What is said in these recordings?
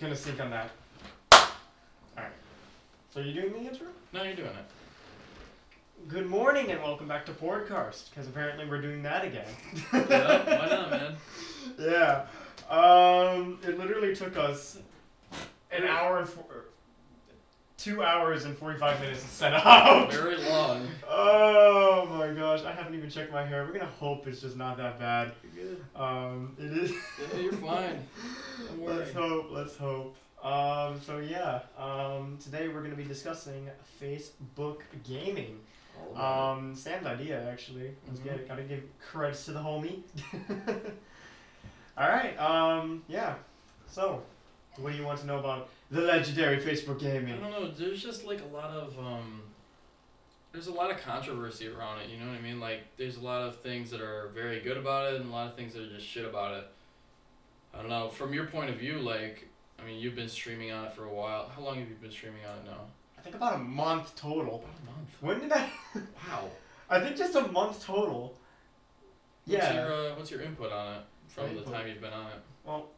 just gonna sync on that. Alright. So you doing the intro? No, you're doing it. Good morning and welcome back to Podcast, because apparently we're doing that again. Yeah, why not, man? Yeah. Um, it literally took us an hour and four, two hours and forty-five minutes to set up. Very long. Oh my gosh, I haven't even checked my hair. We're gonna hope it's just not that bad. You're good. Um, it is. Yeah, you're fine. Let's hope. Let's hope. Um, so yeah. Um, today we're gonna be discussing Facebook gaming. About Um, Sam's idea actually. Let's Mhm. get it. Gotta give credits to the homie. All right. Um, yeah. So, what do you want to know about the legendary Facebook it. I don't know. There's just like a lot of um. There's a lot of controversy around it. You know what I mean? Like, there's a lot of things that are very good about it, and a lot of things that are just shit about it. I don't know. From your point of view, like, I mean, you've been streaming on it for a while. How long have you been streaming on it now? I think about a month total. About a month. When did I? Wow. I think just a month total. What's Yeah. your uh, What's your input on it from My the input? time you've been on it? Well,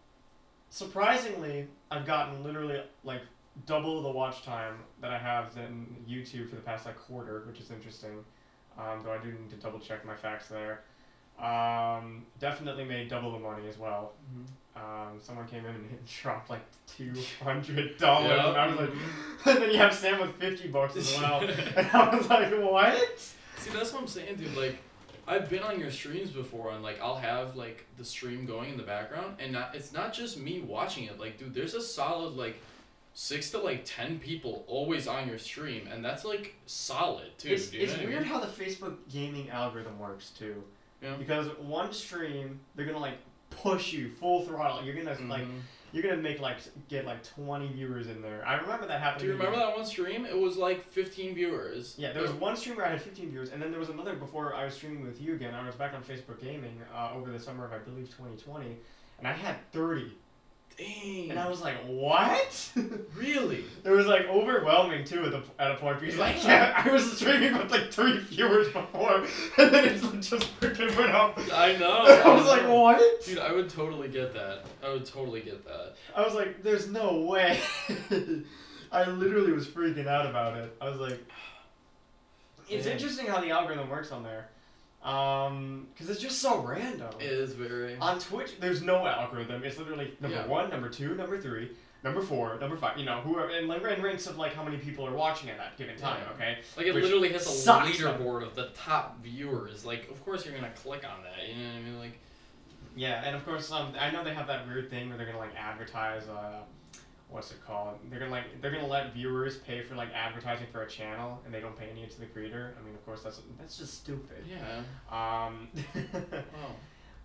surprisingly, I've gotten literally like double the watch time that I have in YouTube for the past like quarter, which is interesting. Um, though I do need to double check my facts there. Um, definitely made double the money as well. Um, someone came in and dropped like two hundred dollars, Yeah. and I was like, and then you have Sam with fifty bucks as well, and I was like, what? See, that's what I'm saying, dude. Like, I've been on your streams before, and like, I'll have like the stream going in the background, and not, it's not just me watching it. Like, dude, there's a solid like six to like ten people always on your stream, and that's like solid too. It's, it's what I weird mean? how the Facebook gaming algorithm works too. Yeah. Because one stream, they're gonna like push you full throttle. You're gonna like Mhm. You're gonna make like get like 20 viewers in there. I remember that happening. Do you remember that one stream? It was like 15 viewers. Yeah, there was one stream where I had 15 viewers, and then there was another before I was streaming with you again. I was back on Facebook Gaming uh, over the summer of I believe 2020, and I had 30, Dang. and I was like, what? really? It was like overwhelming too at, the, at a point because like yeah, I was streaming with like three viewers before, and then it just freaking went up. I know. I was like, what? Dude, I would totally get that. I would totally get that. I was like, there's no way. I literally was freaking out about it. I was like, it's Man. interesting how the algorithm works on there. Um, because it's just so random. It is very. On Twitch, there's no algorithm. It's literally number Yeah. one, number two, number three, number four, number five. You know, whoever, and like in ranks of like how many people are watching at that given time. Yeah. Okay. Like it Which literally has a leaderboard of the top viewers. Like, of course you're gonna click on that. You know what I mean? Like, Yeah, and of course, um, I know they have that weird thing where they're gonna like advertise. Uh, what's it called? They're gonna like they're gonna let viewers pay for like advertising for a channel, and they don't pay any to the creator. I mean, of course, that's that's just stupid. yeah. Um, Oh.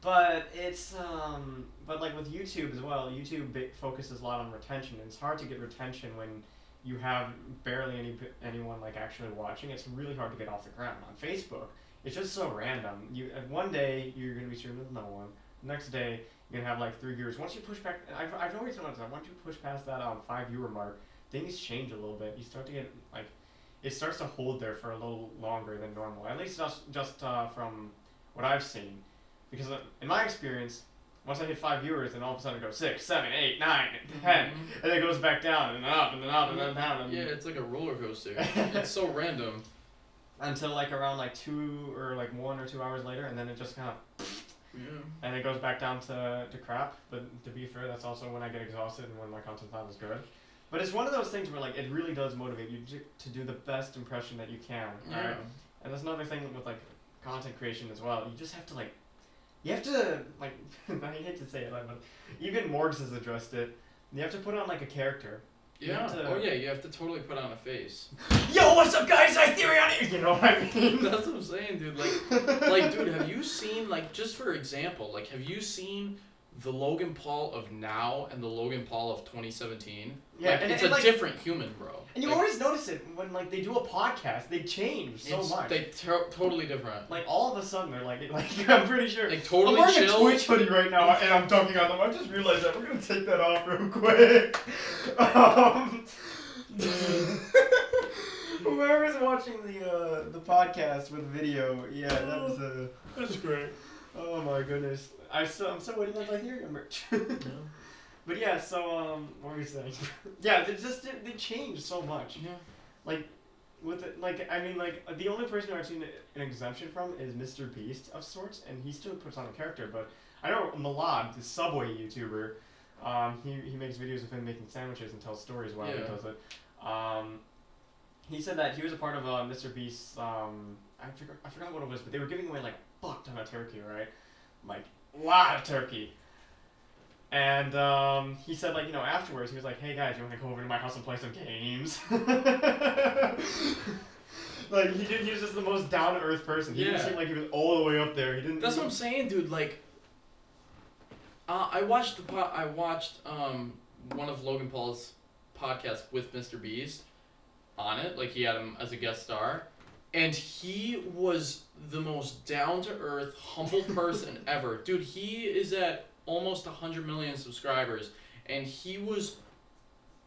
but it's um, but like with YouTube as well, YouTube focuses a lot on retention. and It's hard to get retention when you have barely any anyone like actually watching. It's really hard to get off the ground on Facebook. It's just so random. You one day you're gonna be streaming with no one. Next day you're gonna have like three viewers. Once you push back, I've, I've always noticed that once you push past that um, five viewer mark, things change a little bit. You start to get like it starts to hold there for a little longer than normal. At least just just uh, from what I've seen, because uh, in my experience, once I hit five viewers, then all of a sudden it goes six, seven, eight, nine, ten, Mhm. and then it goes back down and then up and then up and then down and Yeah, it's like a roller coaster. it's so random. until like around like two or like one or two hours later, and then it just kind of Yeah. and it goes back down to, to crap. But to be fair, that's also when I get exhausted and when my content's not as good. But it's one of those things where like it really does motivate you to, to do the best impression that you can. Yeah. Alright? And that's another thing with like content creation as well. You just have to like, you have to like, I hate to say it, but even Morgz has addressed it. You have to put on like a character. Yeah. to- Oh yeah, you have to totally put on a face. Yo, what's up, guys? I theory on it. You know what I mean? That's what I'm saying, dude. Like, like, dude, have you seen like just for example, like, have you seen the Logan Paul of now and the Logan Paul of 2017? Yeah, like, and- it's and, a like- different human, bro. And you like, always notice it when like they do a podcast, they change so it's, much. They to- totally different. like all of a sudden they're like like I'm pretty sure. Like I'm totally wearing chill. a Twitch hoodie right now and I'm talking on them. I just realized that we're gonna take that off real quick. Um, whoever's watching the uh, the podcast with video, yeah, that was a. That's great. Oh my goodness, I still I'm still waiting on my Xythereon merch. But yeah, so um, what were you saying? yeah, they just they changed so much. Yeah. Like, with it, like I mean, like the only person who I've seen an exemption from is Mr. Beast of sorts, and he still puts on a character. But I know Malad, the Subway YouTuber, um, he he makes videos of him making sandwiches and tells stories while he does it. Um, he said that he was a part of uh, Mr. Beast's. Um, I forgot I forgot what it was, but they were giving away like fuck ton of turkey, right? Like a lot of turkey. And um, he said, like, you know, afterwards, he was like, hey guys, you want to go over to my house and play some games? like, he, did, he was just the most down to earth person. He didn't Yeah. seem like he was all the way up there. He didn't. That's what I'm saying, dude. Like, uh, I watched the po- I watched um one of Logan Paul's podcasts with Mr. Beast on it. Like he had him as a guest star, and he was the most down to earth, humble person ever, dude. He is at almost hundred million subscribers, and he was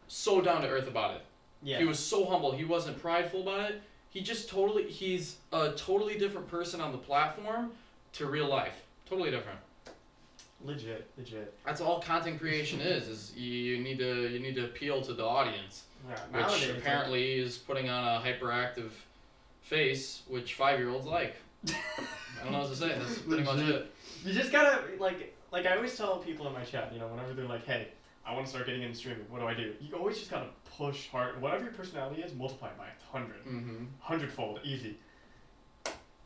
so down to earth about it. Yeah. He was so humble. He wasn't prideful about it. He just totally he's a totally different person on the platform to real life. Totally different. legit, legit. That's all content creation is. Is you, you need to you need to appeal to the audience, Yeah. which Nowadays, like- apparently is putting on a hyperactive face, which five year olds like. I don't know what to say. That's pretty much it. You just gotta like like I always tell people in my chat, you know, whenever they're like, "Hey, I want to start getting into streaming. What do I do?" You always just gotta push hard. Whatever your personality is, multiply it by a hundred, Mm-hmm. hundredfold, easy.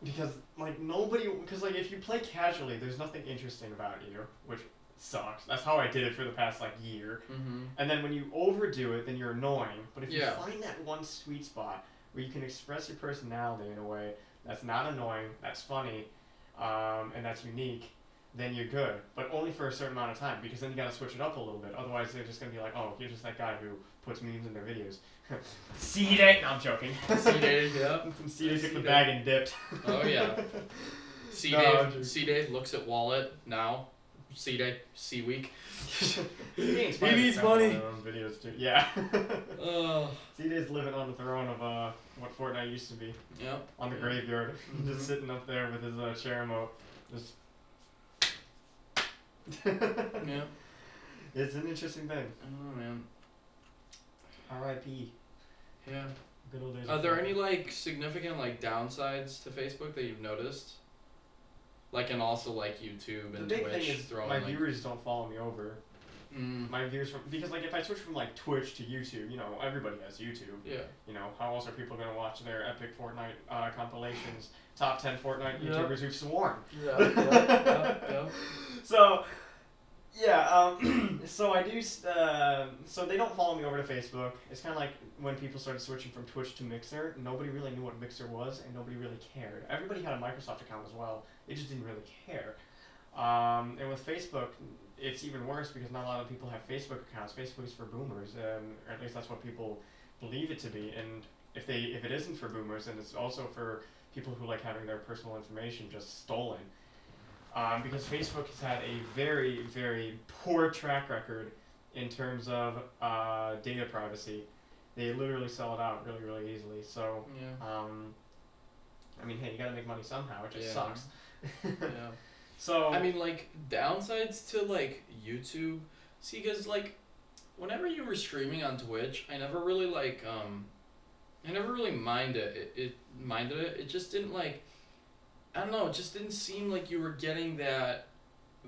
Because like nobody, because like if you play casually, there's nothing interesting about you, which sucks. That's how I did it for the past like year. Mm-hmm. And then when you overdo it, then you're annoying. But if Yeah. you find that one sweet spot where you can express your personality in a way that's not annoying, that's funny, um, and that's unique, then you're good. But only for a certain amount of time, because then you gotta switch it up a little bit. Otherwise, they're just gonna be like, oh, you're just that guy who puts memes in their videos. See day? No, I'm joking. C Day, yeah. C day took the bag and dipped. Oh, yeah. C No, Day joking. C Day looks at wallet now. C Day C week. he needs money. Videos too. Yeah. Oh. C Day's living on the throne of uh, what Fortnite used to be. Yep. on the Yeah. graveyard, Mhm. just sitting up there with his uh, chair remote. Just. Yeah. It's an interesting thing. I don't know, man. R.I.P. Yeah. Good old days. Are there Fortnite. any like significant like downsides to Facebook that you've noticed? Like and also like YouTube The and big Twitch thing is throwing my like viewers don't follow me over. mm, My viewers from because like if I switch from like Twitch to YouTube, you know everybody has YouTube. yeah. You know how else are people gonna watch their epic Fortnite uh, compilations? Top ten Fortnite Yeah. YouTubers who've sworn. Yeah, yeah, yeah, So, yeah, um, so I do, uh, so they don't follow me over to Facebook. It's kind of like when people started switching from Twitch to Mixer, nobody really knew what Mixer was and nobody really cared. Everybody had a Microsoft account as well, they just didn't really care. Um, and with Facebook, it's even worse because not a lot of people have Facebook accounts. Facebook is for boomers, or at least that's what people believe it to be. And if they, if it isn't for boomers, then it's also for people who like having their personal information just stolen um, because Facebook has had a very, very poor track record in terms of uh, data privacy. They literally sell it out really, really easily. So, Yeah. um, I mean, hey, you gotta make money somehow. It just Yeah. sucks. Yeah. so, I mean, like downsides to like YouTube. See, because like, whenever you were streaming on Twitch, I never really like um, I never really minded it. It minded it. It just didn't like. I don't know. It just didn't seem like you were getting that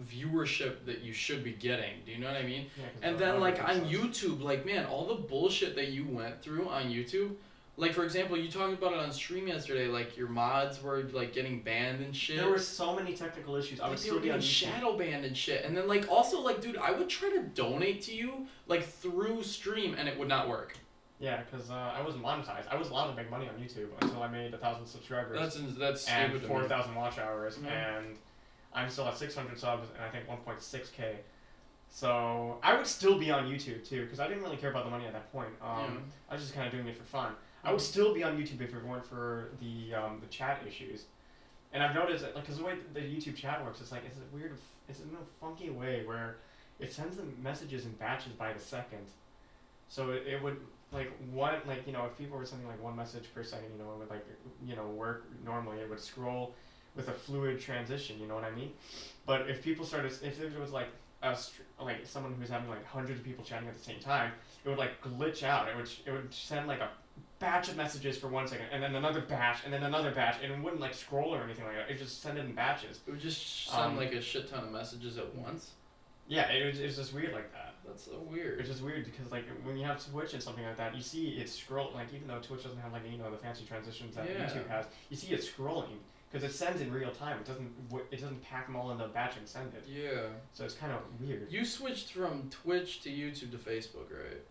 viewership that you should be getting. Do you know what I mean? yeah, And then like on sucks. YouTube, like man, all the bullshit that you went through on YouTube. Like for example, you talked about it on stream yesterday. Like your mods were like getting banned and shit. there were so many technical issues. I they still were be on getting shadow banned and shit. And then like also like dude, I would try to donate to you like through stream and it would not work. Yeah, because uh, I wasn't monetized. I was allowed to make money on YouTube until I made a thousand subscribers. That's that's and stupid to four me. thousand watch hours, Mhm. and I'm still at six hundred subs, and I think one point six k. So I would still be on YouTube too, because I didn't really care about the money at that point. Um, I was just kind of doing it for fun. I would still be on YouTube if it weren't for the um, the chat issues. And I've noticed that, like, because the way the YouTube chat works, it's like it's a weird, it's in a funky way where it sends the messages in batches by the second. So it, it would like one like you know if people were sending like one message per second, you know, it would like you know work normally. It would scroll with a fluid transition. You know what I mean? But if people started, if it was like a str- like someone who's having like hundreds of people chatting at the same time, it would like glitch out. It would it would send like a batch of messages for one second, and then another batch, and then another batch, and it wouldn't like scroll or anything like that. It just send it in batches. It would just send Um, like a shit ton of messages at once. Yeah, it was, it was just weird like that. That's so weird. It's just weird because like when you have Twitch and something like that, you see it scroll like even though Twitch doesn't have like you know the fancy transitions that Yeah. YouTube has, you see it scrolling because it sends in real time. It doesn't w- it doesn't pack them all in the batch and send it. Yeah. So it's kind of weird. You switched from Twitch to YouTube to Facebook, right?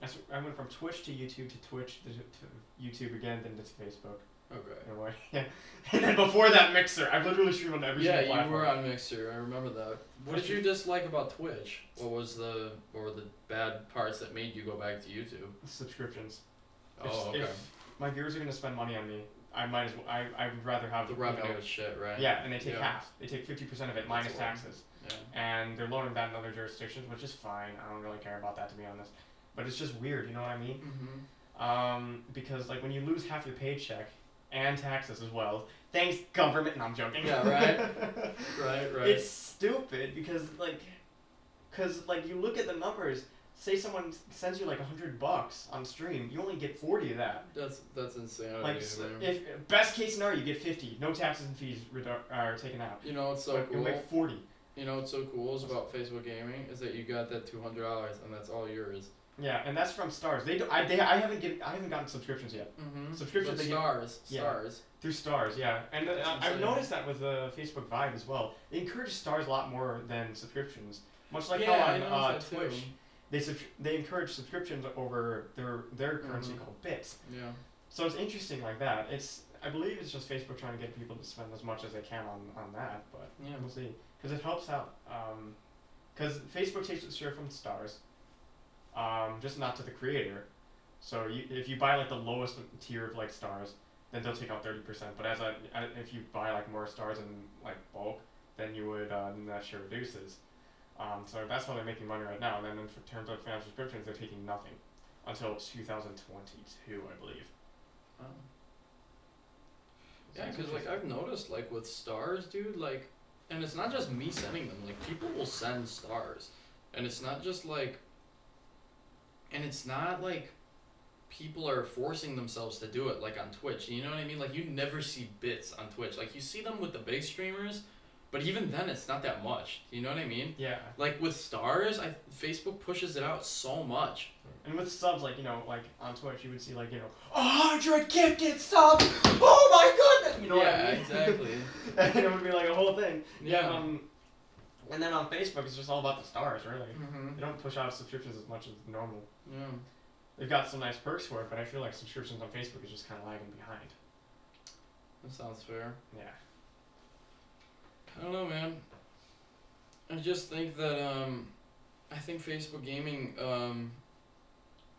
That's, I went from Twitch to YouTube to Twitch to, to YouTube again, then to Facebook. Okay. In a way. Yeah. And then before that, Mixer. I've literally streamed on every Yeah, single you were on Mixer. I remember that. What did you dislike about Twitch? What was the what were the bad parts that made you go back to YouTube? Subscriptions. If, Oh, okay. if my viewers are gonna spend money on me, I might as well. I, I would rather have The you know, revenue is shit, right? Yeah, and they take Yeah. half. They take fifty percent of it That's minus taxes, Yeah. and they're lowering that in other jurisdictions, which is fine. I don't really care about that to be honest. But it's just weird, you know what I mean? Mm-hmm. Um, because like when you lose half your paycheck and taxes as well, thanks government. No, I'm joking. Yeah, right. Right, right. It's stupid because like, cause like you look at the numbers. Say someone sends you like a hundred bucks on stream, you only get forty of that. that's that's insanity. Like s- if best case scenario, you get fifty, no taxes and fees redu- are taken out. you know what's so but you cool? make forty. You know what's so cool is about Facebook Gaming is that you got that two hundred dollars and that's all yours. Yeah, and that's from stars. They do, I they I haven't given I haven't gotten subscriptions yet Mm-hmm. Subscriptions stars, Yeah. stars. through stars. Yeah, and uh, I've noticed that with the Facebook Vibe as well. They encourage stars a lot more than subscriptions. Much like yeah, how on uh, Twitch too. they sub- they encourage subscriptions over their their currency Mhm. called bits. Yeah. So it's interesting like that. It's I believe it's just Facebook trying to get people to spend as much as they can on, on that, but Yeah. we'll see because it helps out. Because Facebook takes its share from stars, um, just not to the creator. So you, if you buy like the lowest tier of like stars, then they'll take out thirty percent. But as I, I, if you buy like more stars in like bulk, then you would uh, then that share reduces. Um, so that's how they're making money right now. And then in terms of fan subscriptions, they're taking nothing until 2022, I believe. Um, So yeah, because like. I've noticed like with stars, dude, like, and it's not just me sending them. Like people will send stars, and it's not just like, and it's not like people are forcing themselves to do it like on Twitch. You know what I mean? Like you never see bits on Twitch. Like you see them with the big streamers, but even then it's not that much. You know what I mean? yeah. Like with stars, I Facebook pushes it out so much. And with subs, like, you know, like on Twitch, you would see, like, you know, a hundred gifted subs! Oh my goodness! You know yeah, what I mean? exactly. and it would be like a whole thing. Yeah. Um, and then on Facebook, it's just all about the stars, really. Mm-hmm. They don't push out subscriptions as much as normal. Yeah. They've got some nice perks for it, but I feel like subscriptions on Facebook is just kind of lagging behind. That sounds fair. Yeah. I don't know, man. I just think that um, I think Facebook gaming um,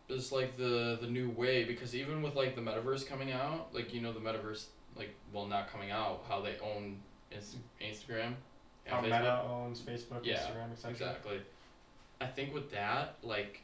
is like the the new way because even with like the metaverse coming out, like you know the metaverse, like well not coming out, how they own Inst- Instagram. How Facebook. Meta owns Facebook, Yeah, Instagram, etc. Exactly. I think with that, like,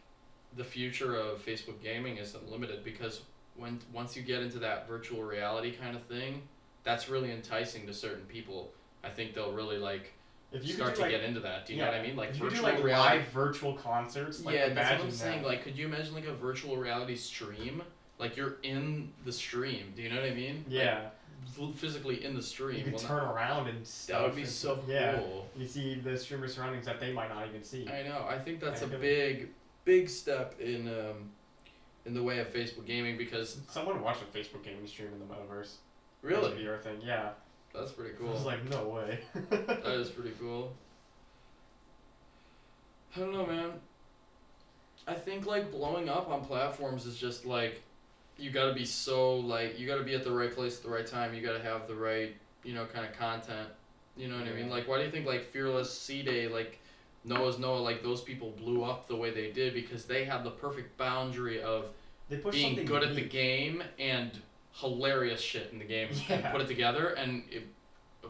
the future of Facebook gaming is unlimited because when once you get into that virtual reality kind of thing, that's really enticing to certain people. I think they'll really like If you start to like, get into that. Do you know what I mean? Like if you virtual do like reality. live virtual concerts, like yeah, that's what I'm saying. that. Like, could you imagine like a virtual reality stream? Like you're in the stream. Do you know what I mean? Yeah, l- physically in the stream. you could Well, turn around and stuff. that would be and- so Yeah, cool. you see the streamer surroundings that they might not even see. I know. I think that's I a think big, big step in um, in the way of Facebook gaming because Someone watched a Facebook gaming stream in the metaverse. really, VR thing. Yeah. that's pretty I cool. was like, no way. that is pretty cool. I don't know, man. I think like blowing up on platforms is just like you got to be so like you got to be at the right place at the right time. You got to have the right you know kind of content. You know what I mean? Like, why do you think like Fearless C Day like Noah's Noah like those people blew up the way they did because they had the perfect boundary of being good at the game and hilarious shit in the game and put it together and it,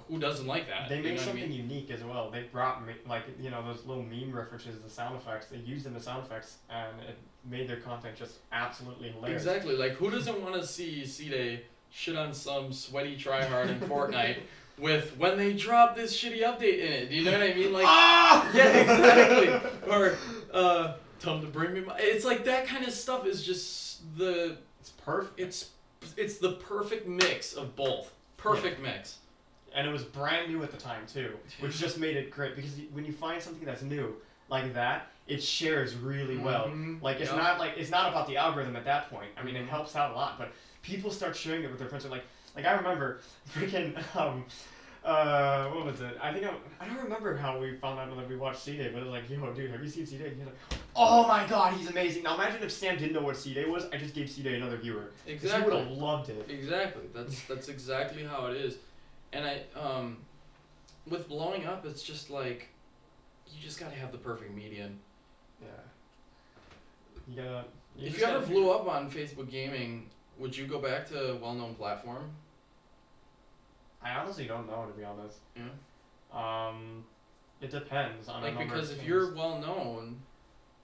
who doesn't like that? They You made know what I something mean? unique as well. They brought me, like you know those little meme references, the sound effects. They used them as sound effects, and it made their content just absolutely hilarious. Exactly. Like, who doesn't want to see C Day shit on some sweaty tryhard in Fortnite with when they drop this shitty update in it. Do you know what I mean? Like, ah! yeah, exactly. or uh, tell them to bring me my. It's like that kind of stuff is just the. It's perfect. It's it's the perfect mix of both. Perfect mix. And it was brand new at the time too, which just made it great because when you find something that's new like that, it shares really well. Mhm. Like it's Yep. not like it's not about the algorithm at that point. I mean, it Mhm. helps out a lot, but people start sharing it with their friends. They're like, like I remember freaking um, uh, what was it? I think I, I don't remember how we found out that we watched C Day, but it was like, yo, dude, have you seen C Day? And he's like, oh my god, he's amazing. Now imagine if Sam didn't know what C Day was. I just gave C Day another viewer. 'Cause He would Exactly. have loved it. Exactly. That's that's exactly how it is. And I um with blowing up it's just like you just gotta have the perfect median. Yeah. You gotta. if you ever blew up on Facebook gaming, would you go back to a well known platform? I honestly don't know to be honest. Yeah. Um, it depends on Like because if things. you're well known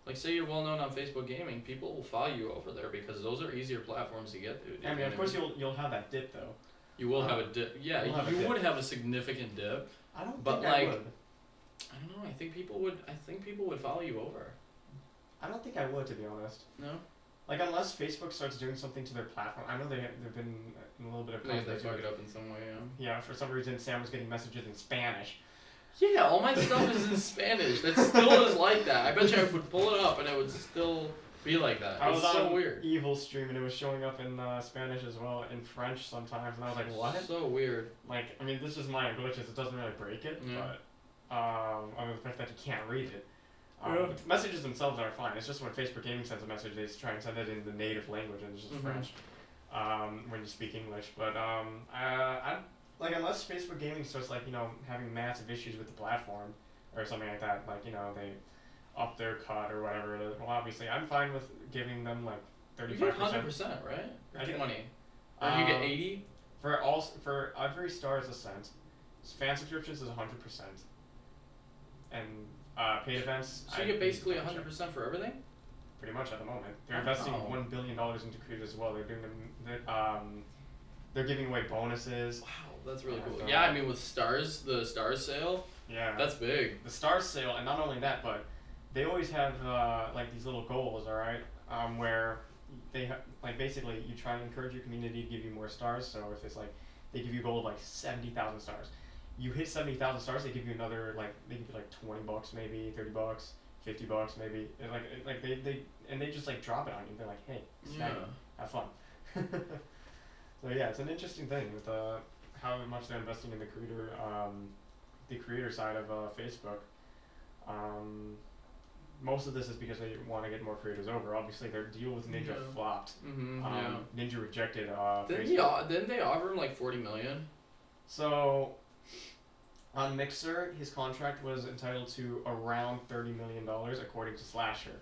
like say you're well known on Facebook gaming, people will follow you over there because those are easier platforms to get to. I mean, of course you'll you'll have that dip though. You will have a dip. Yeah, have a you dip. would have a significant dip. I don't But, think I like- would. I don't know. I think people would. I think people would follow you over. I don't think I would to be honest. No. Like unless Facebook starts doing something to their platform. I know they they've been in a little bit of They, they conflict. fuck it up in some way. Yeah. Yeah, for some reason Sam was getting messages in Spanish. Yeah, all my stuff is in Spanish. That still is like that. I bet you I would pull it up and it would still be like that. I It's was so on weird. Evil stream and it was showing up in uh, Spanish as well, in French sometimes, and I was like, what? So weird. Like, I mean, this is minor glitches. It doesn't really break it, Yeah. but um, I mean, the fact that you can't read it. Um, Yeah. the messages themselves are fine. It's just when Facebook Gaming sends a message, they try and send it in the native language, and it's just Mhm. French um, when you speak English. But um, uh, I like unless Facebook Gaming starts like you know having massive issues with the platform or something like that, like you know they up their cut or whatever. it is. Well, obviously, I'm fine with giving them like You thirty get five hundred percent percent, right? I Or get- twenty. Or you get Um, eighty. for all for every star is a cent. Fan subscriptions is hundred percent, and uh, paid events. So I you get basically double hundred check. percent for everything. Pretty much at the moment, they're Oh. investing one billion dollars into creators as well. They're doing them. They're, um, they're giving away bonuses. Wow, that's really cool. Yeah, I mean with stars, the stars sale, Yeah. that's big. the stars sale, and not only that, but they always have uh, like these little goals. All right, um, where they ha- like basically you try and encourage your community to give you more stars. So if it's like they give you a goal of like seventy thousand stars, you hit seventy thousand stars, they give you another like they give you like twenty bucks maybe, thirty bucks, fifty bucks maybe. And like it- like they, they and they just like drop it on you. They're like, hey, snag Yeah. have fun. so yeah, it's an interesting thing with uh, how much they're investing in the creator um, the creator side of uh, Facebook. Um, most of this is because they want to get more creators over. Obviously, their deal with Ninja Yeah. flopped. Mm-hmm. Um, Ninja rejected uh, Didn't he? o- Didn't they offer him like forty million? So, on Mixer, his contract was entitled to around thirty million dollars, according to Slasher.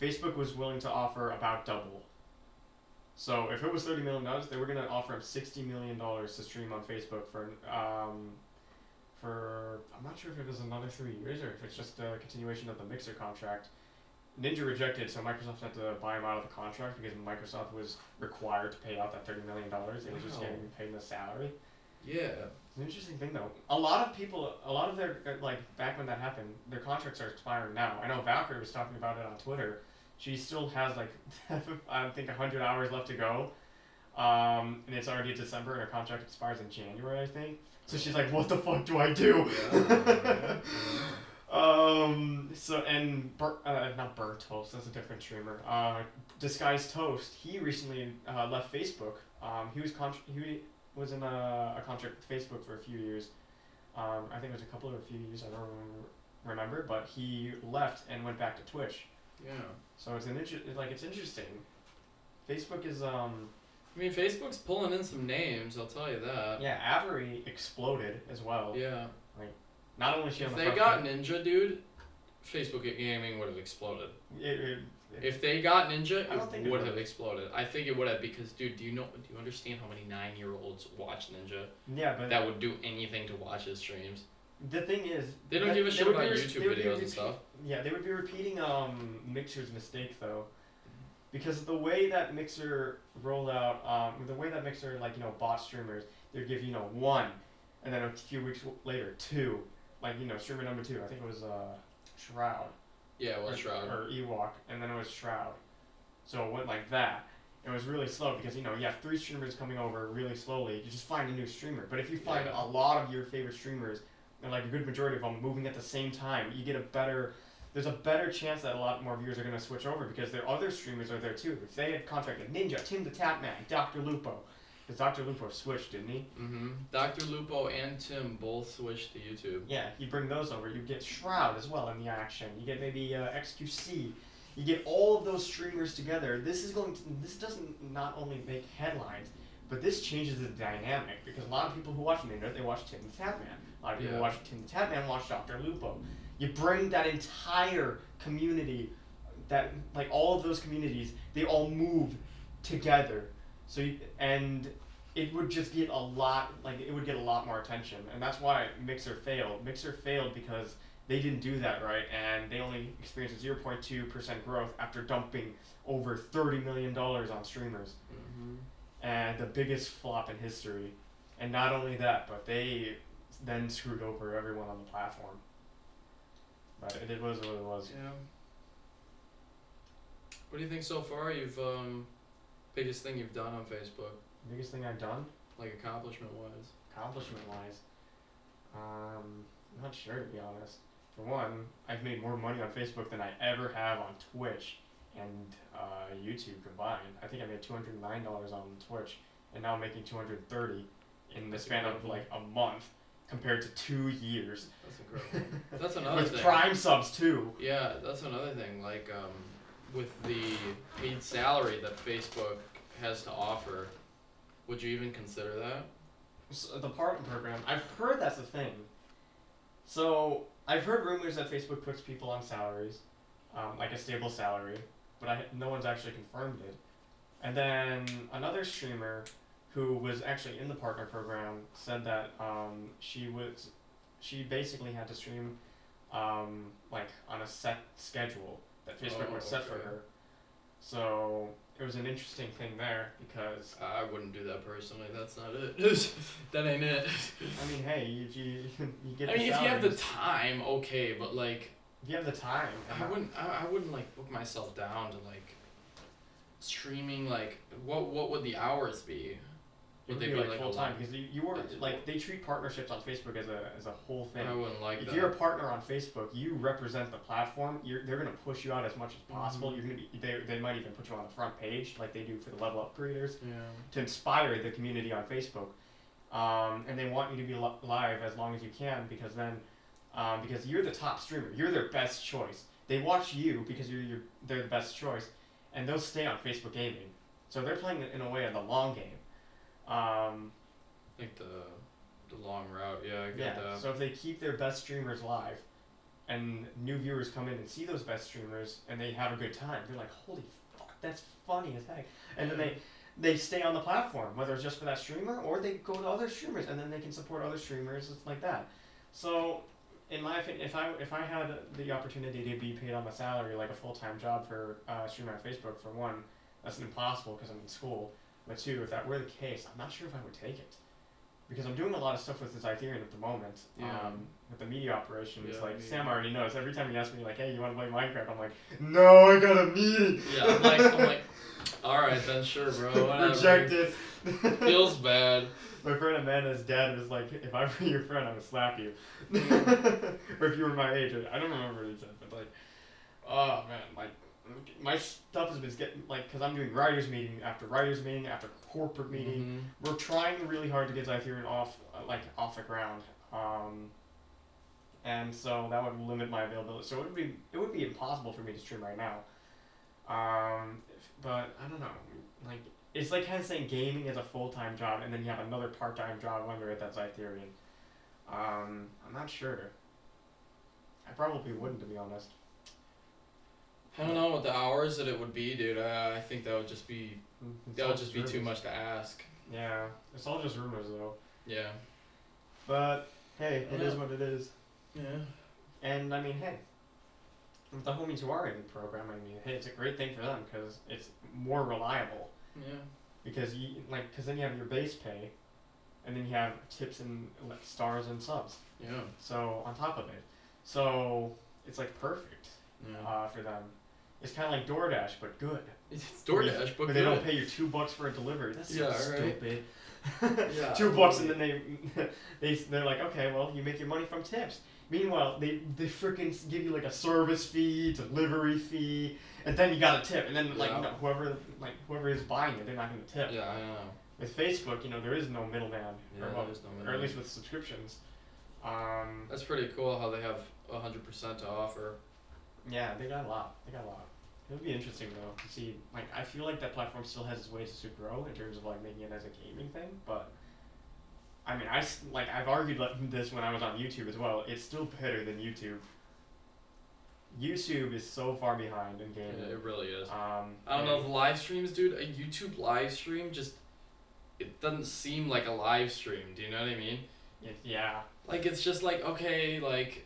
Facebook was willing to offer about double. So, if it was thirty million dollars, they were gonna offer him sixty million dollars to stream on Facebook for um, for I'm not sure if it was another three years or if it's just a continuation of the Mixer contract. Ninja rejected, so Microsoft had to buy him out of the contract because Microsoft was required to pay out that thirty million dollars. It was just getting paid the salary. Yeah. It's an interesting thing though. A lot of people, a lot of their uh, like back when that happened, their contracts are expiring now. I know Valkyrie was talking about it on Twitter. She still has like I think hundred hours left to go, um, and it's already December, and her contract expires in January, I think. So she's like, "What the fuck do I do?" Um. So and Bur- uh, not Burnt Toast. That's a different streamer. Uh, Disguised Toast. He recently uh, left Facebook. Um. He was con- he was in a, a contract with Facebook for a few years. Um. I think it was a couple or a few years. I don't remember, remember but he left and went back to Twitch. Yeah. So it's an inter- like it's interesting. Facebook is um I mean, Facebook's pulling in some names. I'll tell you that. yeah Avery exploded as well. Yeah. Like, not only she on If the they got page- Ninja, dude, Facebook gaming would have exploded. it, it, If they got Ninja, I don't think it it would have exploded. I think it would have because, dude, do you know? Do you understand how many nine-year-olds watch Ninja yeah, but that would do anything to watch his streams? the thing is They don't that- give a shit about re- YouTube they would be videos and stuff. Yeah, they would be repeating um Mixer's mistake though, because the way that Mixer rolled out, um, the way that Mixer like you know bot streamers, they'd give you know one, and then a few weeks later, two, like you know, streamer number two. I think it was uh, Shroud. Yeah, well, or, Shroud. or Ewok, and then it was Shroud. So it went like that. It was really slow because you know you have three streamers coming over really slowly. You just find a new streamer. But if you find Yeah. a lot of your favorite streamers, and like a good majority of them moving at the same time, you get a better. There's a better chance that a lot more viewers are going to switch over because their other streamers are there too. If they had contracted Ninja, Tim the Tatman, Dr. Lupo, because Dr. Lupo switched, didn't he? Mm-hmm. Dr. Lupo and Tim both switched to YouTube. Yeah, you bring those over. You get Shroud as well in the action. You get maybe uh, XQC. You get all of those streamers together. This is going to. This doesn't not only make headlines, but this changes the dynamic because a lot of people who watch Ninja they watch Tim the Tatman. A lot of people Yeah. watch Tim the Tatman, watch Doctor Lupo. You bring that entire community, that like all of those communities, they all move together. So you, and it would just get a lot like it would get a lot more attention. And that's why mixer failed. Mixer failed because they didn't do that right. And they only experienced a 0.2% growth after dumping over $30 million on streamers. Mm-hmm. and the biggest flop in history. And not only that but they then screwed over everyone on the platform but it, was what it was Yeah. What do you think so far? You've um, biggest thing you've done on Facebook, biggest thing i've done like accomplishment wise. accomplishment wise um i'm not sure to be honest for one i've made more money on facebook than i ever have on twitch and uh, youtube combined i think i made $209 on twitch and now i'm making 230 in the That's span of incredible. like a month compared to two years That's incredible. That's another with thing. prime subs too Yeah, that's another thing. Like um, with the paid salary that Facebook has to offer, would you even consider that? So the partner program, I've heard that's a thing. So I've heard rumors that Facebook puts people on salaries, um, like a stable salary, but I no one's actually confirmed it. And then another streamer who was actually in the partner program said that um, she was she basically had to stream um, like on a set schedule that Facebook Oh, would set for her. So it was an interesting thing there because I wouldn't do that personally. That's not it. that ain't it. I mean, hey, if you you get I mean, if you have the time, okay, but like, if you have the time, I wouldn't. I, I wouldn't like book myself down to like streaming. Like, what what would the hours be? Would they be like, like full time because you, you were like they treat partnerships on Facebook as a as a whole thing. I wouldn't like if that. you're a partner on Facebook, you represent the platform. You're, they're gonna push you out as much as possible. Mhm. You're gonna be they, they might even put you on the front page like they do for the level up creators yeah. to inspire the community on Facebook. Um, and they want you to be li- live as long as you can because then um, because you're the top streamer, you're their best choice. They watch you because you're, you're they're the best choice, and they'll stay on Facebook gaming. So they're playing in a way of the long game. Um, Like the the long route. Yeah, I get yeah. that. So if they keep their best streamers live, and new viewers come in and see those best streamers, and they have a good time, they're like, "Holy fuck, that's funny as heck!" And then they they stay on the platform, whether it's just for that streamer or they go to other streamers, and then they can support other streamers. It's like that. So, in my opinion, if I if I had the opportunity to be paid on a salary like a full time job for uh, streaming on Facebook, for one, that's impossible because I'm in school. But two, if that were the case, I'm not sure if I would take it. Because I'm doing a lot of stuff with Xythereon at the moment. Yeah. Um, with the media operations. Yeah, like media. Sam already knows. Every time he asks me like, hey, you wanna play Minecraft? I'm like, No, I got a meeting Yeah, I'm like, I'm like, all right then, sure, bro. Whatever. Rejected. Feels bad. My friend Amanda's dad was like, if I were your friend, I would slap you. Mm. or if you were my age, I don't remember what he said, but like, oh man, like, my stuff has been getting, like, because I'm doing writers' meeting after writers' meeting after corporate meeting. Mhm. We're trying really hard to get Xythereon off, uh, like, off the ground. Um, and so that would limit my availability. So it would be, it would be impossible for me to stream right now. Um, but I don't know, like, it's like kind of saying gaming is a full time job, and then you have another part time job under it that's Xythereon. Um, I'm not sure. I probably wouldn't, to be honest. I don't know what the hours that it would be, dude. I, I think that would just be It's that would just be too much to ask. Yeah, it's all just rumors though. Yeah. But hey, it is Yeah. what it is. Yeah. And I mean, hey, with the homies who are in the program, I mean, hey, it's a great thing for them because it's more reliable. Yeah. Because you like, because then you have your base pay, and then you have tips and like stars and subs. Yeah. So on top of it, so it's like perfect Yeah. uh, for them. It's kind of like DoorDash, but good. it's DoorDash, but But they don't pay you two bucks for a delivery. That's so Yeah, right. stupid. Yeah, two bucks, and then they they they're like, okay, well, you make your money from tips. Meanwhile, they they freaking give you like a service fee, delivery fee, and then you got a tip, and then like Yeah. you know, whoever like whoever is buying it, they're not gonna tip. Yeah, I know. With Facebook, you know, there is no middleman, Yeah, or, well, there's no or at least with subscriptions. Um, That's pretty cool how they have hundred percent to offer. yeah, they got a lot. They got a lot. It would be interesting though to see. Like, I feel like that platform still has its ways to grow in terms of like making it as a gaming thing, but. I mean, I like I've argued this when I was on YouTube as well. It's still better than YouTube. YouTube is so far behind in Yeah, gaming. it really is. Um, I don't know the live streams, dude. A YouTube live stream just it doesn't seem like a live stream. Do you know what I mean? It, yeah, Like it's just like okay, like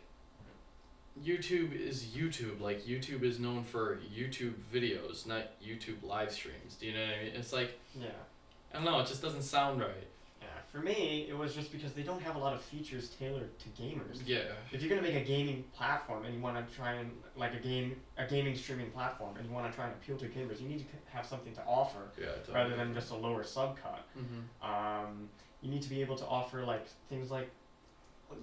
YouTube is YouTube. Like YouTube is known for YouTube videos, not YouTube live streams. Do you know what I mean? It's like yeah, I don't know. It just doesn't sound right. yeah. For me, it was just because they don't have a lot of features tailored to gamers. Yeah. If you're gonna make a gaming platform and you want to try and like a game, a gaming streaming platform, and you want to try and appeal to gamers, you need to have something to offer Yeah. totally. rather than just a lower subcut. hmm Um, you need to be able to offer like things like,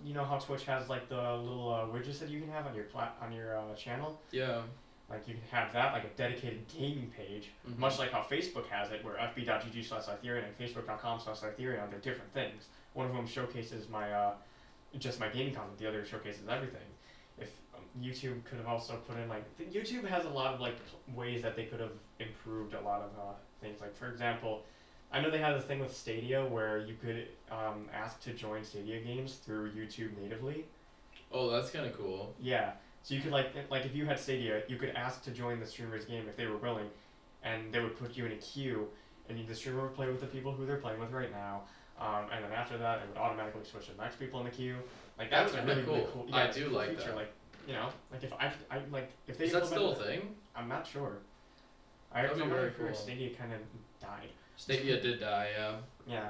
you know how Twitch has like the little uh, widgets that you can have on your plat on your uh, channel. Yeah. Like you can have that like a dedicated gaming page, Mhm. much like how Facebook has it, where fb.gg slash Xythereon and facebook.com slash Xythereon, they're different things. One of them showcases my uh, just my gaming content. The other showcases everything. If um, YouTube could have also put in like YouTube has a lot of like ways that they could have improved a lot of uh, things. Like for example, I know they had this thing with Stadia where you could um, ask to join Stadia games through YouTube natively. Oh, that's kind of cool. Yeah. So you could like like if you had Stadia, you could ask to join the streamer's game if they were willing, and they would put you in a queue, and the streamer would play with the people who they're playing with right now. Um, and then after that, it would automatically switch to the next people in the queue. Like that That's was a really, really cool. cool. I yeah, a do like feature. that. Like you know, like if I, I like if they Is that still a thing? I'm not sure. I That'd be from what I very heard, cool. Stadia kind of died. Stadia did die. Yeah. Yeah.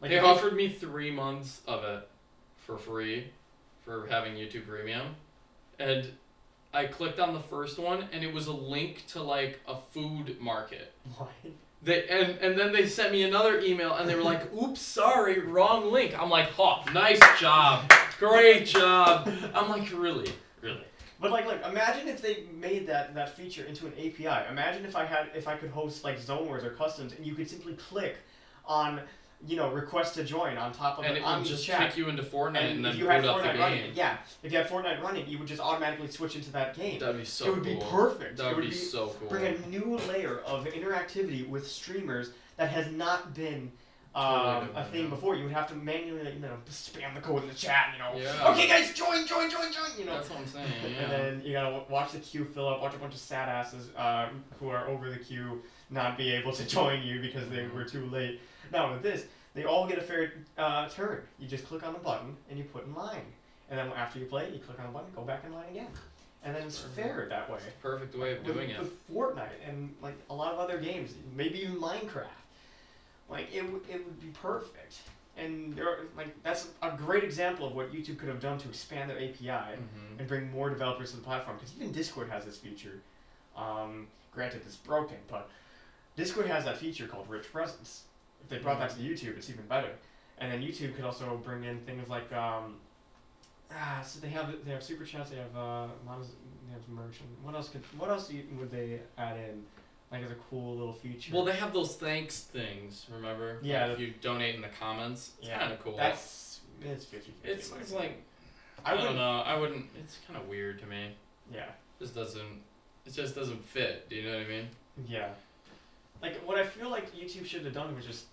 Like they if offered me three months of it for free for having YouTube Premium, and I clicked on the first one, and it was a link to like a food market. What? They and and then they sent me another email, and they were like, "Oops, sorry, wrong link." I'm like, "Oh, nice job, great job." I'm like, "Really, really?" But like, like, imagine if they made that that feature into an API. Imagine if I had, if I could host like Zone Wars or customs, and you could simply click on, you know, request to join on top of And the it would just chat. kick you into Fortnite and, and then if you had up the Fortnite game. running, yeah, if you had Fortnite running, you would just automatically switch into that game. That'd be so it would cool. be perfect. That it would would be, be so cool. bring a new layer of interactivity with streamers that has not been um, a thing before. You would have to manually, you know, spam the code in the chat. You know, Yeah. okay, guys, join, join, join, join. You know, That's what I'm saying. Yeah. and then you gotta w- watch the queue fill up, watch a bunch of sad asses uh, who are over the queue not be able to join you because they were too late. Now with this, they all get a fair uh, turn. You just click on the button and you put in line, and then after you play, you click on the button, go back in line again, and then it's fair that way. Perfect way of With, doing it. with Fortnite and like a lot of other games, maybe even Minecraft, like it would it would be perfect. And there are, like that's a great example of what YouTube could have done to expand their API Mhm. and bring more developers to the platform. Because even Discord has this feature. Um, granted, it's broken, but Discord has that feature called Rich Presence. If they brought that to YouTube, it's even better. And then YouTube could also bring in things like um, ah, so they have they have super chats, they have uh, monos, they have merch, and what else could what else would they add in? Like as a cool little feature. Well, they have those thanks things. Remember? Yeah, Like the- you donate in the comments, it's Yeah, kind of cool. That's it's 50 it's it's like I I, don't know. I wouldn't. It's kind of weird to me. yeah. Just doesn't. It just doesn't fit. Do you know what I mean? Yeah. Like what I feel like YouTube should have done was just